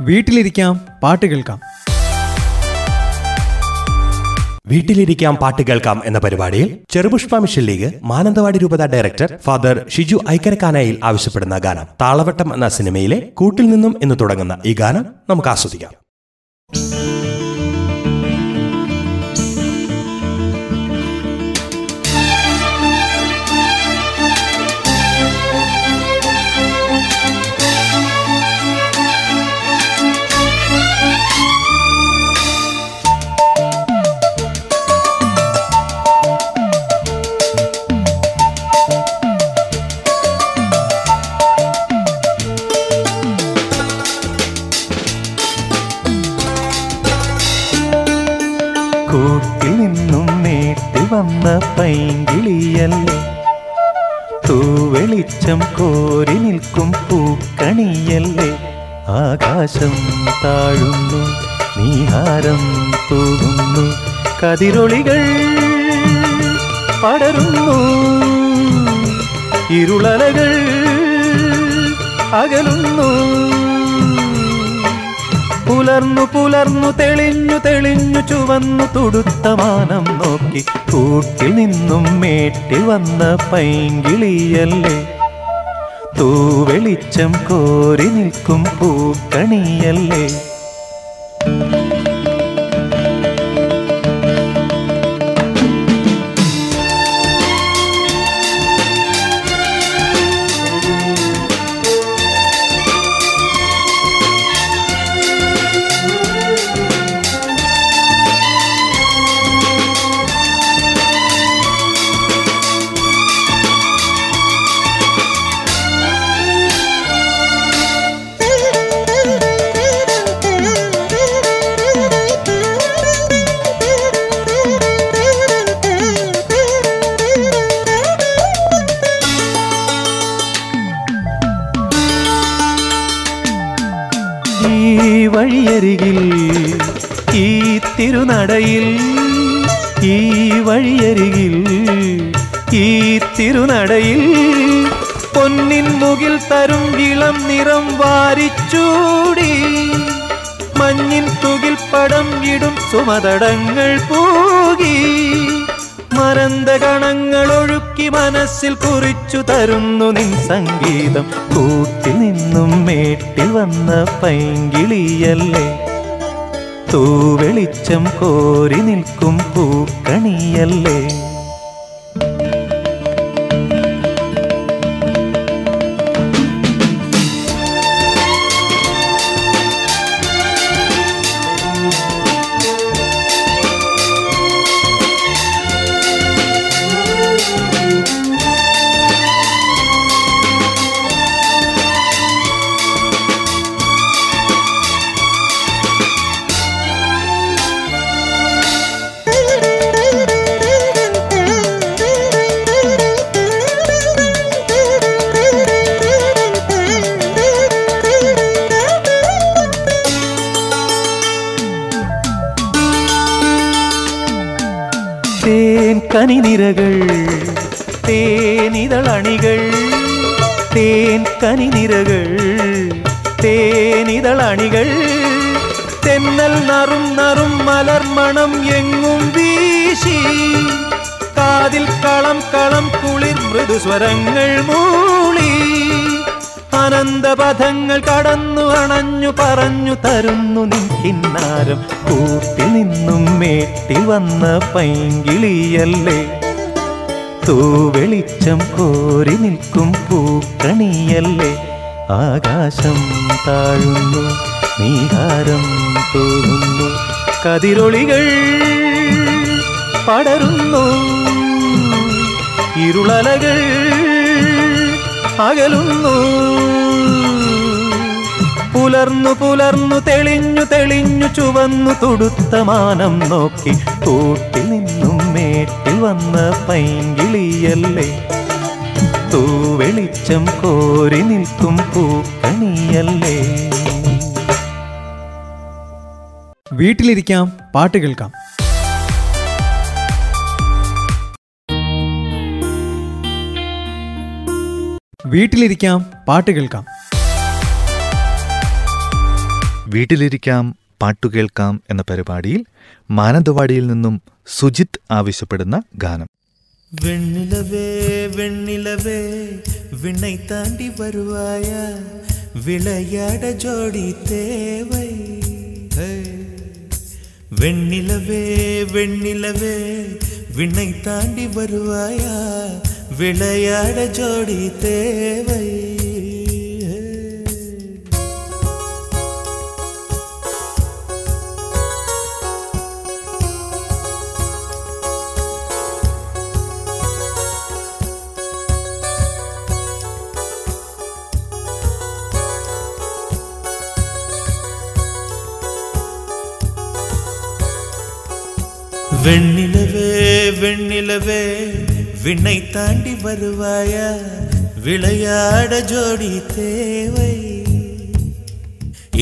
വീട്ടിലിരിക്കാം പാട്ട് കേൾക്കാം. വീട്ടിലിരിക്കാം പാട്ട് കേൾക്കാം എന്ന പരിപാടിയിൽ ചെറുപുഷ്പ മിഷൻ ലീഗ് മാനന്തവാടി രൂപത ഡയറക്ടർ ഫാദർ ഷിജു ഐക്കരക്കാനയിൽ ആവശ്യപ്പെടുന്ന ഗാനം താളവട്ടം എന്ന സിനിമയിലെ കൂട്ടിൽ നിന്നും എന്ന് തുടങ്ങുന്ന ഈ ഗാനം നമുക്ക് ആസ്വദിക്കാം. വന്ന പൈങ്കിളിയല്ലേ തൂവെളിച്ചം കോരി നിൽക്കും പൂക്കണിയല്ലേ. ആകാശം താഴുന്നു നീഹാരം തൂകുന്നു. കതിരൊളികൾ പടരുന്നു ഇരുളലകൾ അകലുന്നു. പുലർന്നു പുലർന്നു തെളിഞ്ഞു തെളിഞ്ഞു ചുവന്നു തുടുത്ത മാനം നോക്കി കൂട്ടിൽ നിന്നും മേട്ടിൽ വന്ന പൈങ്കിളിയല്ലേ? തൂവെളിച്ചം കോരി നിൽക്കും പൂക്കണിയല്ലേ? വഴിയരികിൽ ഈ തിരുനടയിൽ ഈ വഴിയരികിൽ ഈ തിരുനടയിൽ പൊന്നിൻ മുകിൽ തരും ഇളം നിറം വാരിച്ചൂടി. മഞ്ഞിൻ തുകിൽ പടം ഇടും സുമതടങ്ങൾ പൂകി. മരന്ത കണങ്ങൾ ഒഴുക്കി മനസ്സിൽ കുറിച്ചു തരുന്നു നിൻ സംഗീതം. കൂട്ടിൽ നിന്നും മേട്ടിൽ വന്ന പൈങ്കിളിയല്ലേ? തൂവെളിച്ചം കോരി നിൽക്കും പൂക്കണിയല്ലേ? கனி நிறகள் தேனிதழ் அணிகள் தேன் கனி நிறகள் தேனிதழ் அணிகள். தென்னல் நரும் நரும் மலர் மணம் எங்கும் வீசி காதில் களம் களம் குளிர் மிருதுஸ்வரங்கள் மூளி അനന്തപഥങ്ങൾ കടന്നു അണഞ്ഞു പറഞ്ഞു തരുന്നു നിൻ കൂട്ടി നിന്നും മേട്ടിൽ വന്ന പൈങ്കിളിയല്ലേ? തൂവെളിച്ചം കോരി നിൽക്കും പൂക്കണിയല്ലേ? ആകാശം താഴുന്നു നീഹാരം തോന്നുന്നു കതിരൊളികൾ പടരുന്നു ഇരുളലകൾ അകലുന്നു. പുലർന്നു പുലർന്നു തെളിഞ്ഞു തെളിഞ്ഞു ചുവന്നു തുടുത്ത മാനം നോക്കി കൂട്ടിൽ നിന്നും മേട്ടിൽ വന്ന പൈങ്കിളിയല്ലേ? തൂവെളിച്ചം കോരി നിൽക്കും പൂക്കണിയല്ലേ? വീട്ടിലിരിക്കാം പാട്ട് കേൾക്കാം. വീട്ടിലിരിക്കാം പാട്ട് കേൾക്കാം. വീട്ടിലിരിക്കാം പാട്ടുകേൾക്കാം എന്ന പരിപാടിയിൽ മാനന്തവാടിയിൽ നിന്നും സുജിത് ആവശ്യപ്പെടുന്ന ഗാനം வெண்ணிலவே வெண்ணிலவே விண்ணை தாண்டி வருவாயா விளையாட ஜோடி தேவை ஹே. வெண்ணிலவே வெண்ணிலவே விண்ணை தாண்டி வருவாயா விளையாட ஜோடி தேவை வெண்ணிலவே வெண்ணிலவே விண்ணை தாண்டி வருவாயா விளையாட ஜோடி தேவை.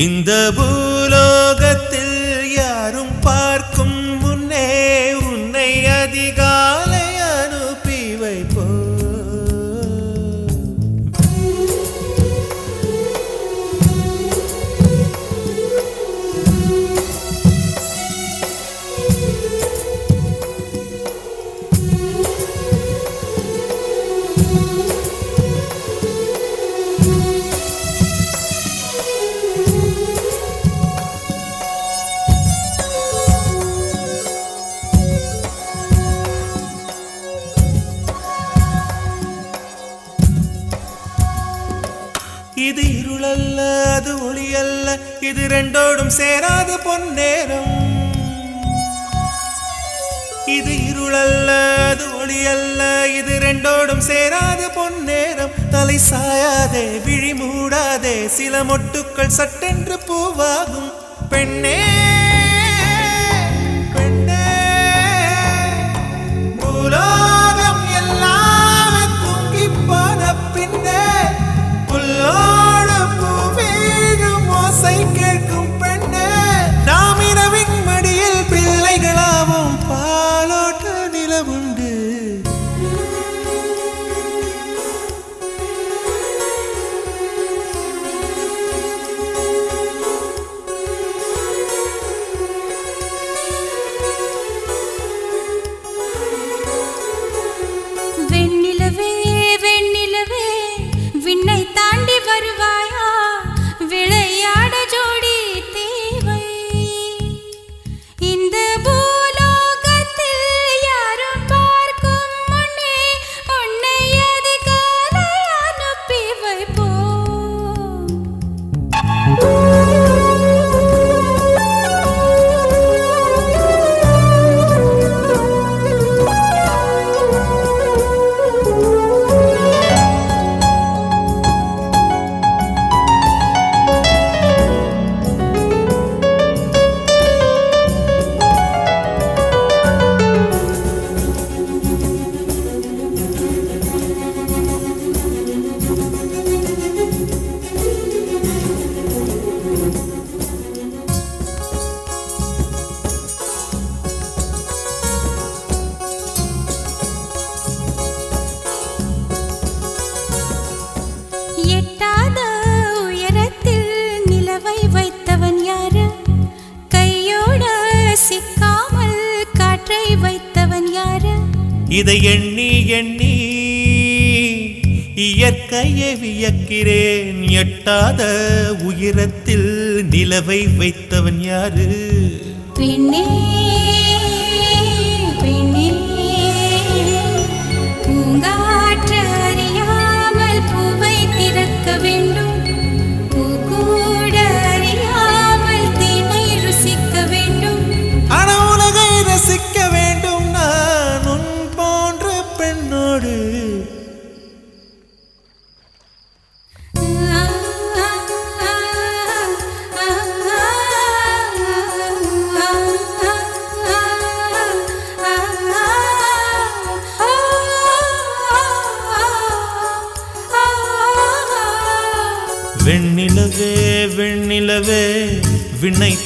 இந்த பூலோகத்தில் யாரும் பார்க்கும் முன்னே உன்னை அதிகாரம் இது ரெண்டோடும் சேராத பொன்னேரம். இது இருளல்ல அது ஒளியல்ல இது ரெண்டோடும் சேராத பொன்னேரம். தலை சாயாதே விழி மூடாதே சில மொட்டுக்கள் சட்டென்று பூவாகும். பெண்ணே பெண்ணே பூலோகம் வியக்கிறேன். எட்டாத உயரத்தில் நிலவை வைத்தவன் யாரு? பெண்ணே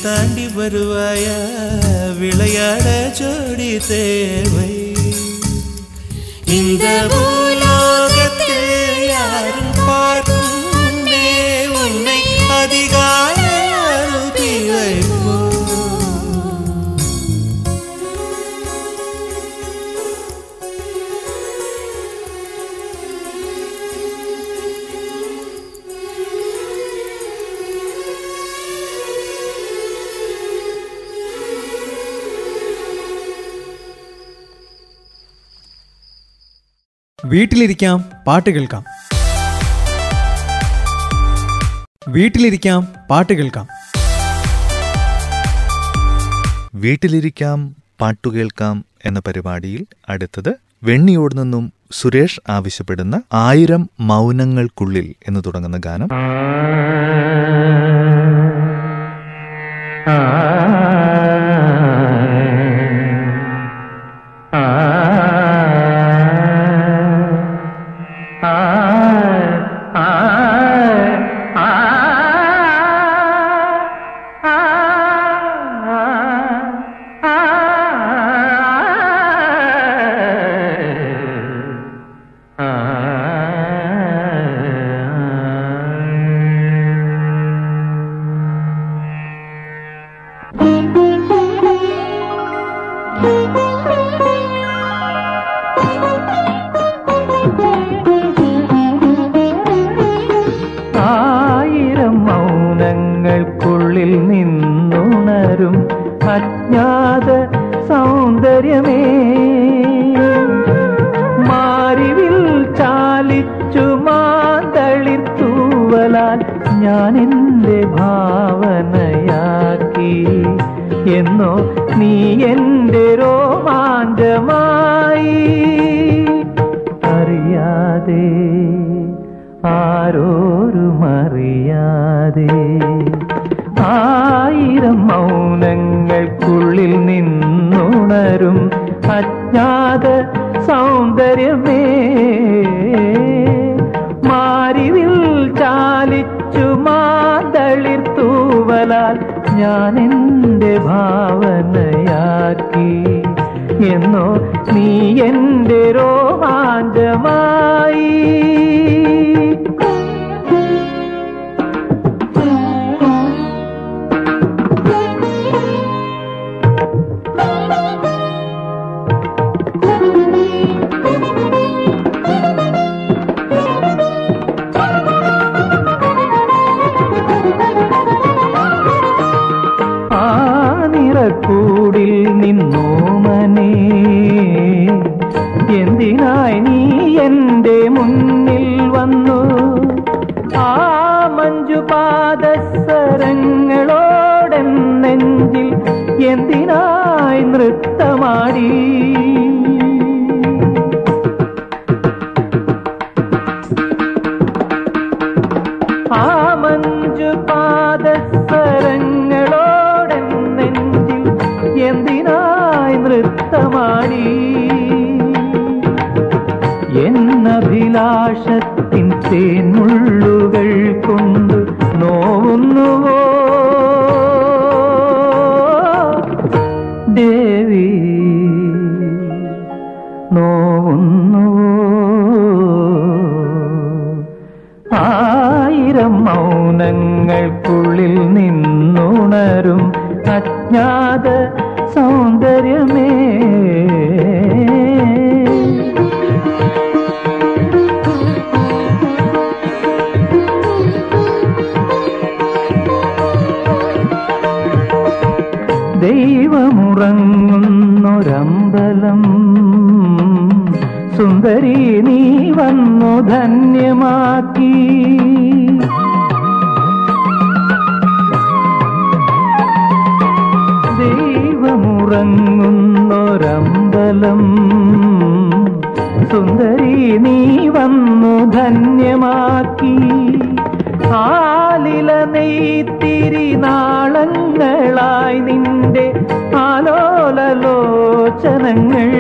தாண்டி வருவாயா? விளையாட ஜோடி தேர் വീട്ടിലിരിക്കാം പാട്ട് കേൾക്കാം വീട്ടിലിരിക്കാം പാട്ട് കേൾക്കാം വീട്ടിലിരിക്കാം പാട്ടു കേൾക്കാം എന്ന പരിപാടിയിൽ അടുത്തത് വെണ്ണിയോട് നിന്നും സുരേഷ് ആവശ്യപ്പെടുന്ന ആയിരം മൗനങ്ങൾക്കുള്ളിൽ എന്ന് തുടങ്ങുന്ന ഗാനം സൗന്ദര്യമേ. മാറിവിൽ ചാലിച്ചു മാതളിത്തൂവലാൽ ഞാൻ എന്റെ ഭാവനയാക്കി. എന്നോ നീ എന്റെ രോമാഞ്ചമായി. അറിയാതെ ആരോരും അറിയാതെ ആയിരം മൗനങ്ങൾക്കുള്ളിൽ നിന്നുണരും അജ്ഞാത സൗന്ദര്യമേ. മാരിവിൽ ചാലിച്ചു മാതളിർ തൂവലാൽ ഞാൻ എന്റെ ഭാവനയാക്കി. എന്നോ നീ എന്റെ രോമാഞ്ചമായി. മൗനങ്ങൾക്കുള്ളിൽ നിന്നുണരും. അജ്ഞാത സൗന്ദര്യമേ. ദൈവമുറങ്ങുന്നൊരമ്പലം. സുന്ദരി നീ വന്നു ധന്യമാക്കി ദൈവമുറങ്ങുന്നൊരമ്പലം സുന്ദരി നീ വന്നു ധന്യമാക്കി. ആലില നെയ്ത്തിരി നാളങ്ങളായി നിന്റെ ആലോലലോചനങ്ങൾ.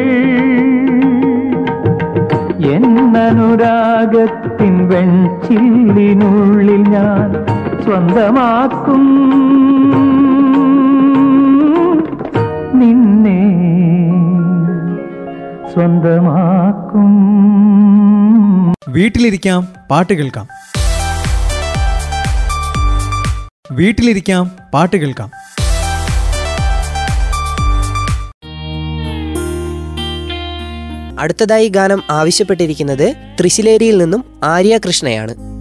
എന്നനുരാഗത്തിൻ വെൺചില്ലിനുള്ളിൽ ഞാൻ സ്വന്തമാക്കും. നിന്നെ സ്വന്തമാക്കും. വീട്ടിലിരിക്കാം പാട്ട് കേൾക്കാം. വീട്ടിലിരിക്കാം പാട്ട് കേൾക്കാം. അടുത്തതായി ഗാനം ആവശ്യപ്പെട്ടിരിക്കുന്നത് ത്രിശിലേരിയിൽ നിന്നും ആര്യ കൃഷ്ണയാണ്.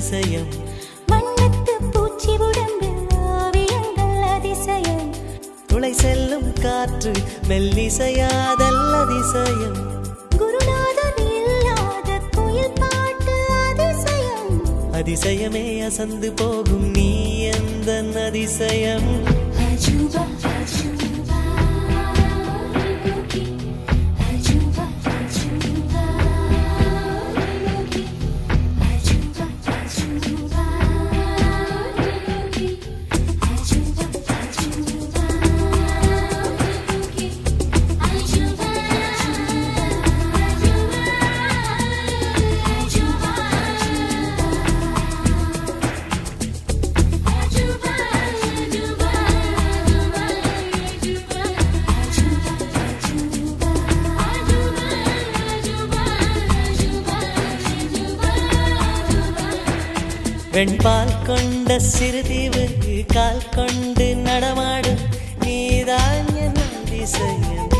அதிசயம். வண்ணத்து பூச்சி உடம்பு ஓவியங்கள் அதிசயம். துளை செல்லும் காற்று மெல்லிசையாதல் அதிசயம். அதிசயமே அசந்து வெண்பால் கொண்ட சிறுதீவுக்கு கால் கொண்டு நடமாடும் நீதான் என் அதிசயம்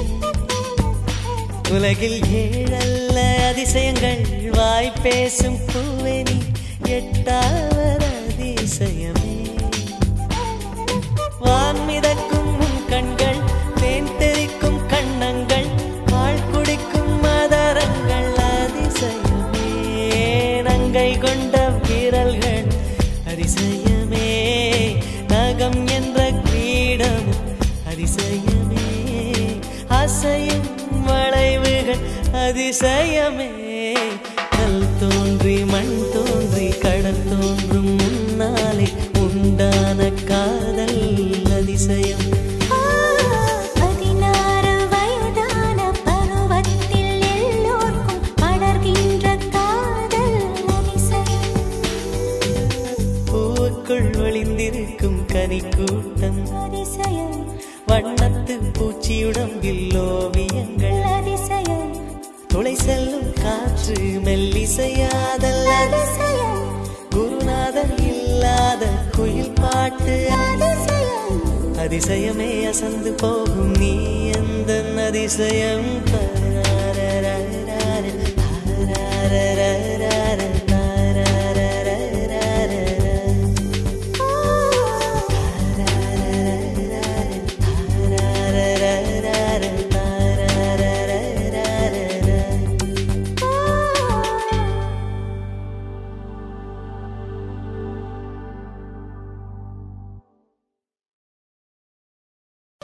உலகில் ஏழல்ல அதிசயங்கள் வாய் பேசும் பூவெனி எட்டால் అతిశయమే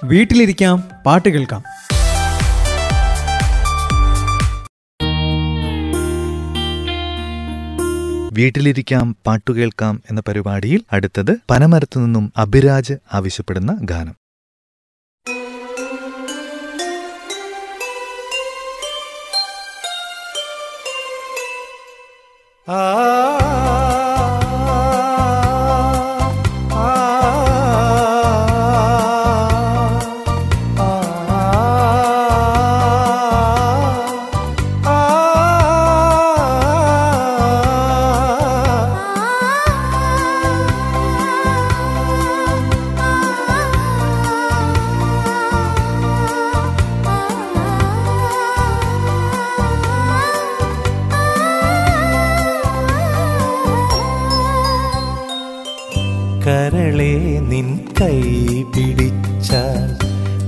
വീട്ടിലിരിക്കാം പാട്ട് കേൾക്കാം. വീട്ടിലിരിക്കാം പാട്ടു കേൾക്കാം എന്ന പരിപാടിയിൽ അടുത്തത് പനമരത്തു നിന്നും അഭിരാജ് ആവശ്യപ്പെടുന്ന ഗാനം. ആ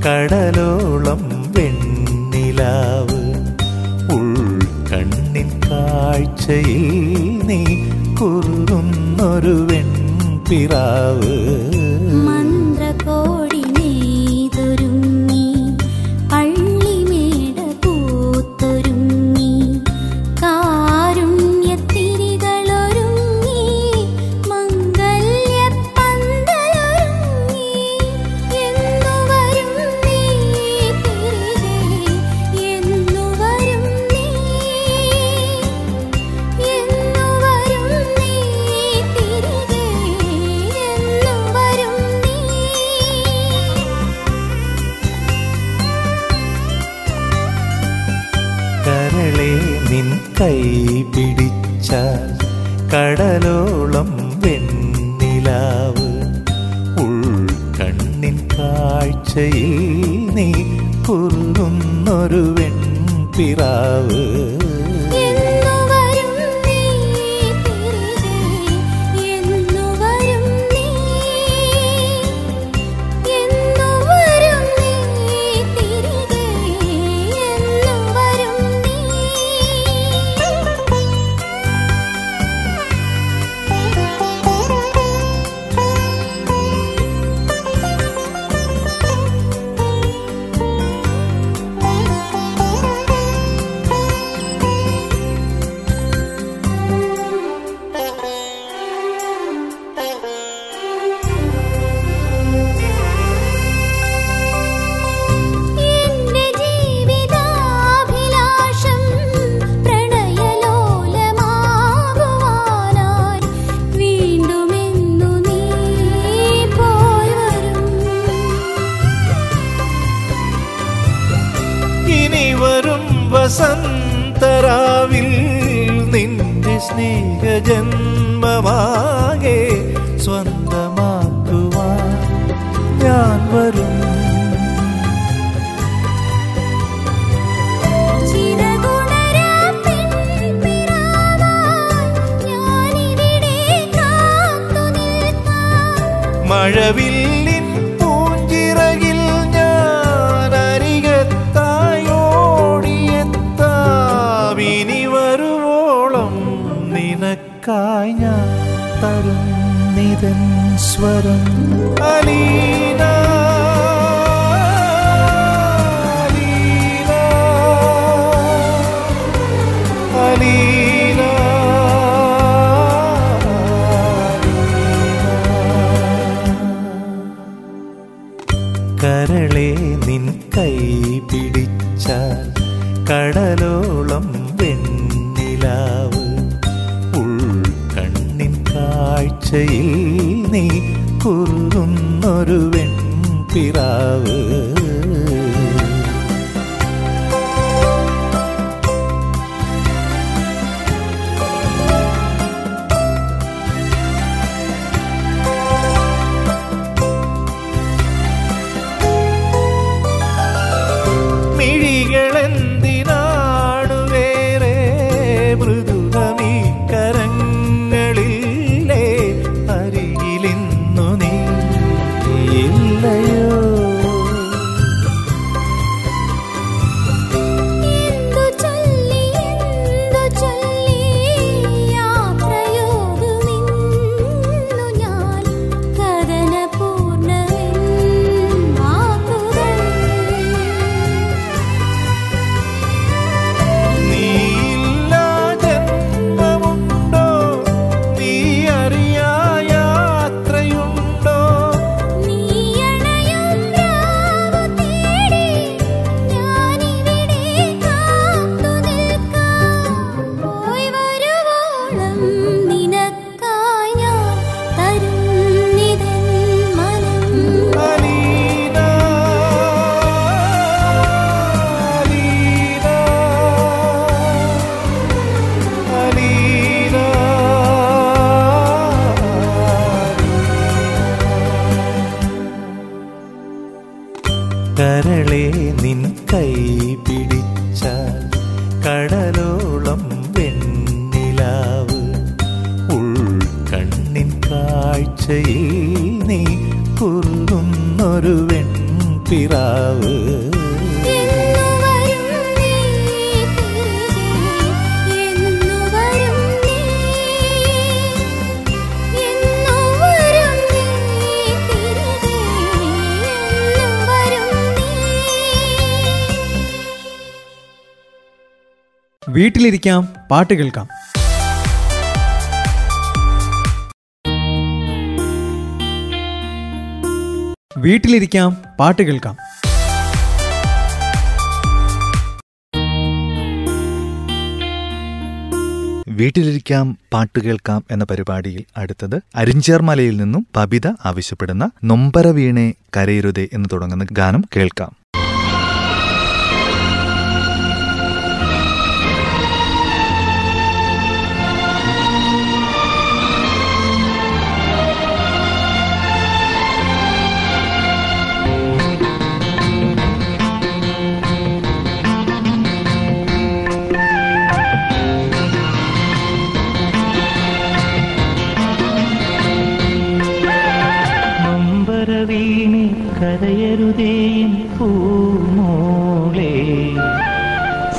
കടലോളം വെണ്ണിലാവ്. ഉൾക്കണ്ണിൻ കാഴ്ചയിൽ നീ കുറുന്നൊരു വെൺപിറാവ്. ഒഴുകുന്നൊരു വെൺപിറാവ്. നിലാവിൽ നിന്റെ സ്നേഹജന്മമാകെ സ്വന്തമാക്കുവാൻ ഞാൻ വരും. മഴവിൽ സ്വരം. അലീന അലീന. അലീന കരളെ നിൻ കൈ പിടിച്ചാൽ കടലോളം വെണ്ണിലാവ്. ഉൾക്കണ്ണിൻ കാഴ്ചയിൽ നീ കുറുകുന്നൊരു വെൺപിറാവ്. വീട്ടിലിരിക്കാം പാട്ട് കേൾക്കാം. വീട്ടിലിരിക്കാം പാട്ട് കേൾക്കാം. വീട്ടിലിരിക്കാം പാട്ട് കേൾക്കാം എന്ന പരിപാടിയിൽ അടുത്തത് അരിഞ്ചേർമലയിൽ നിന്നും പബിത ആവശ്യപ്പെടുന്ന നൊമ്പര വീണെ കരയരുതേ എന്ന് തുടങ്ങുന്ന ഗാനം കേൾക്കാം.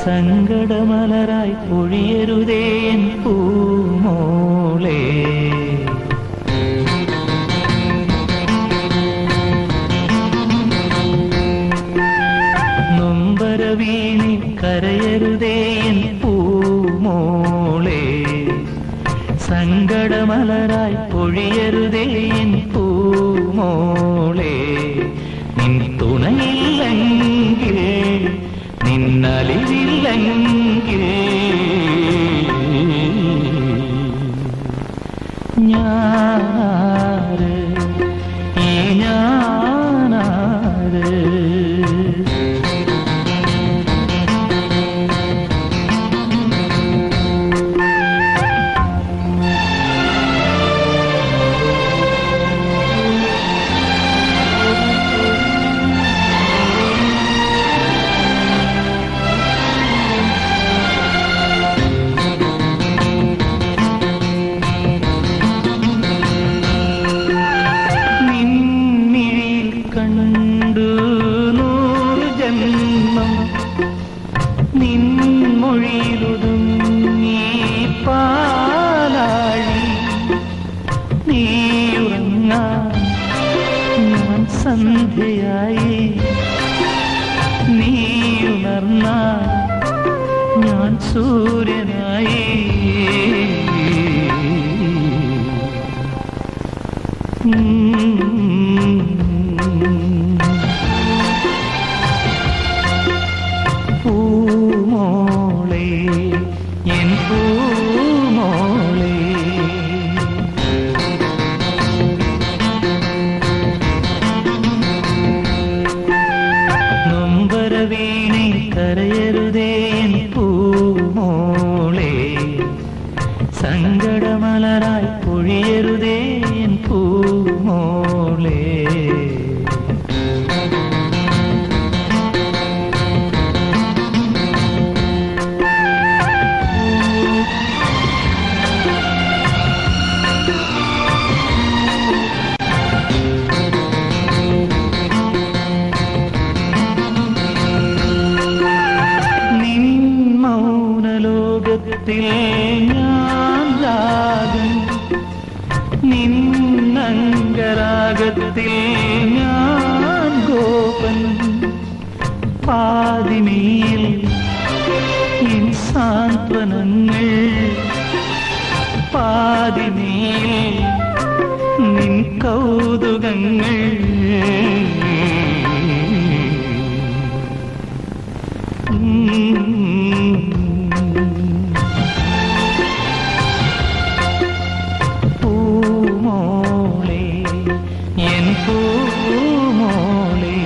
സങ്കടമലരായി പൊഴിയരുതേൻ പൂമോളെ നൊമ്പരവീണി കരയരുതേൻ പൂമോളെ സങ്കടമലരായി പൊഴിയരുതേൻ പൂമോളെ பொழியருதே എൻ പൂമോളെ.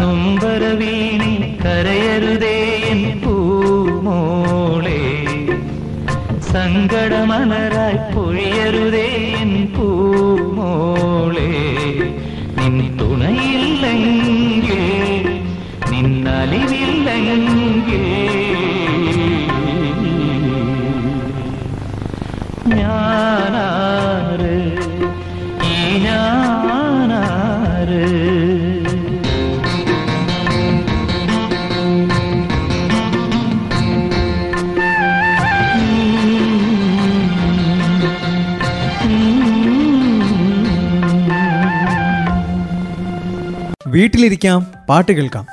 നൊമ്പരവീണി സങ്കടമലരായി വീട്ടിലിരിക്കാം പാട്ട് കേൾക്കാം.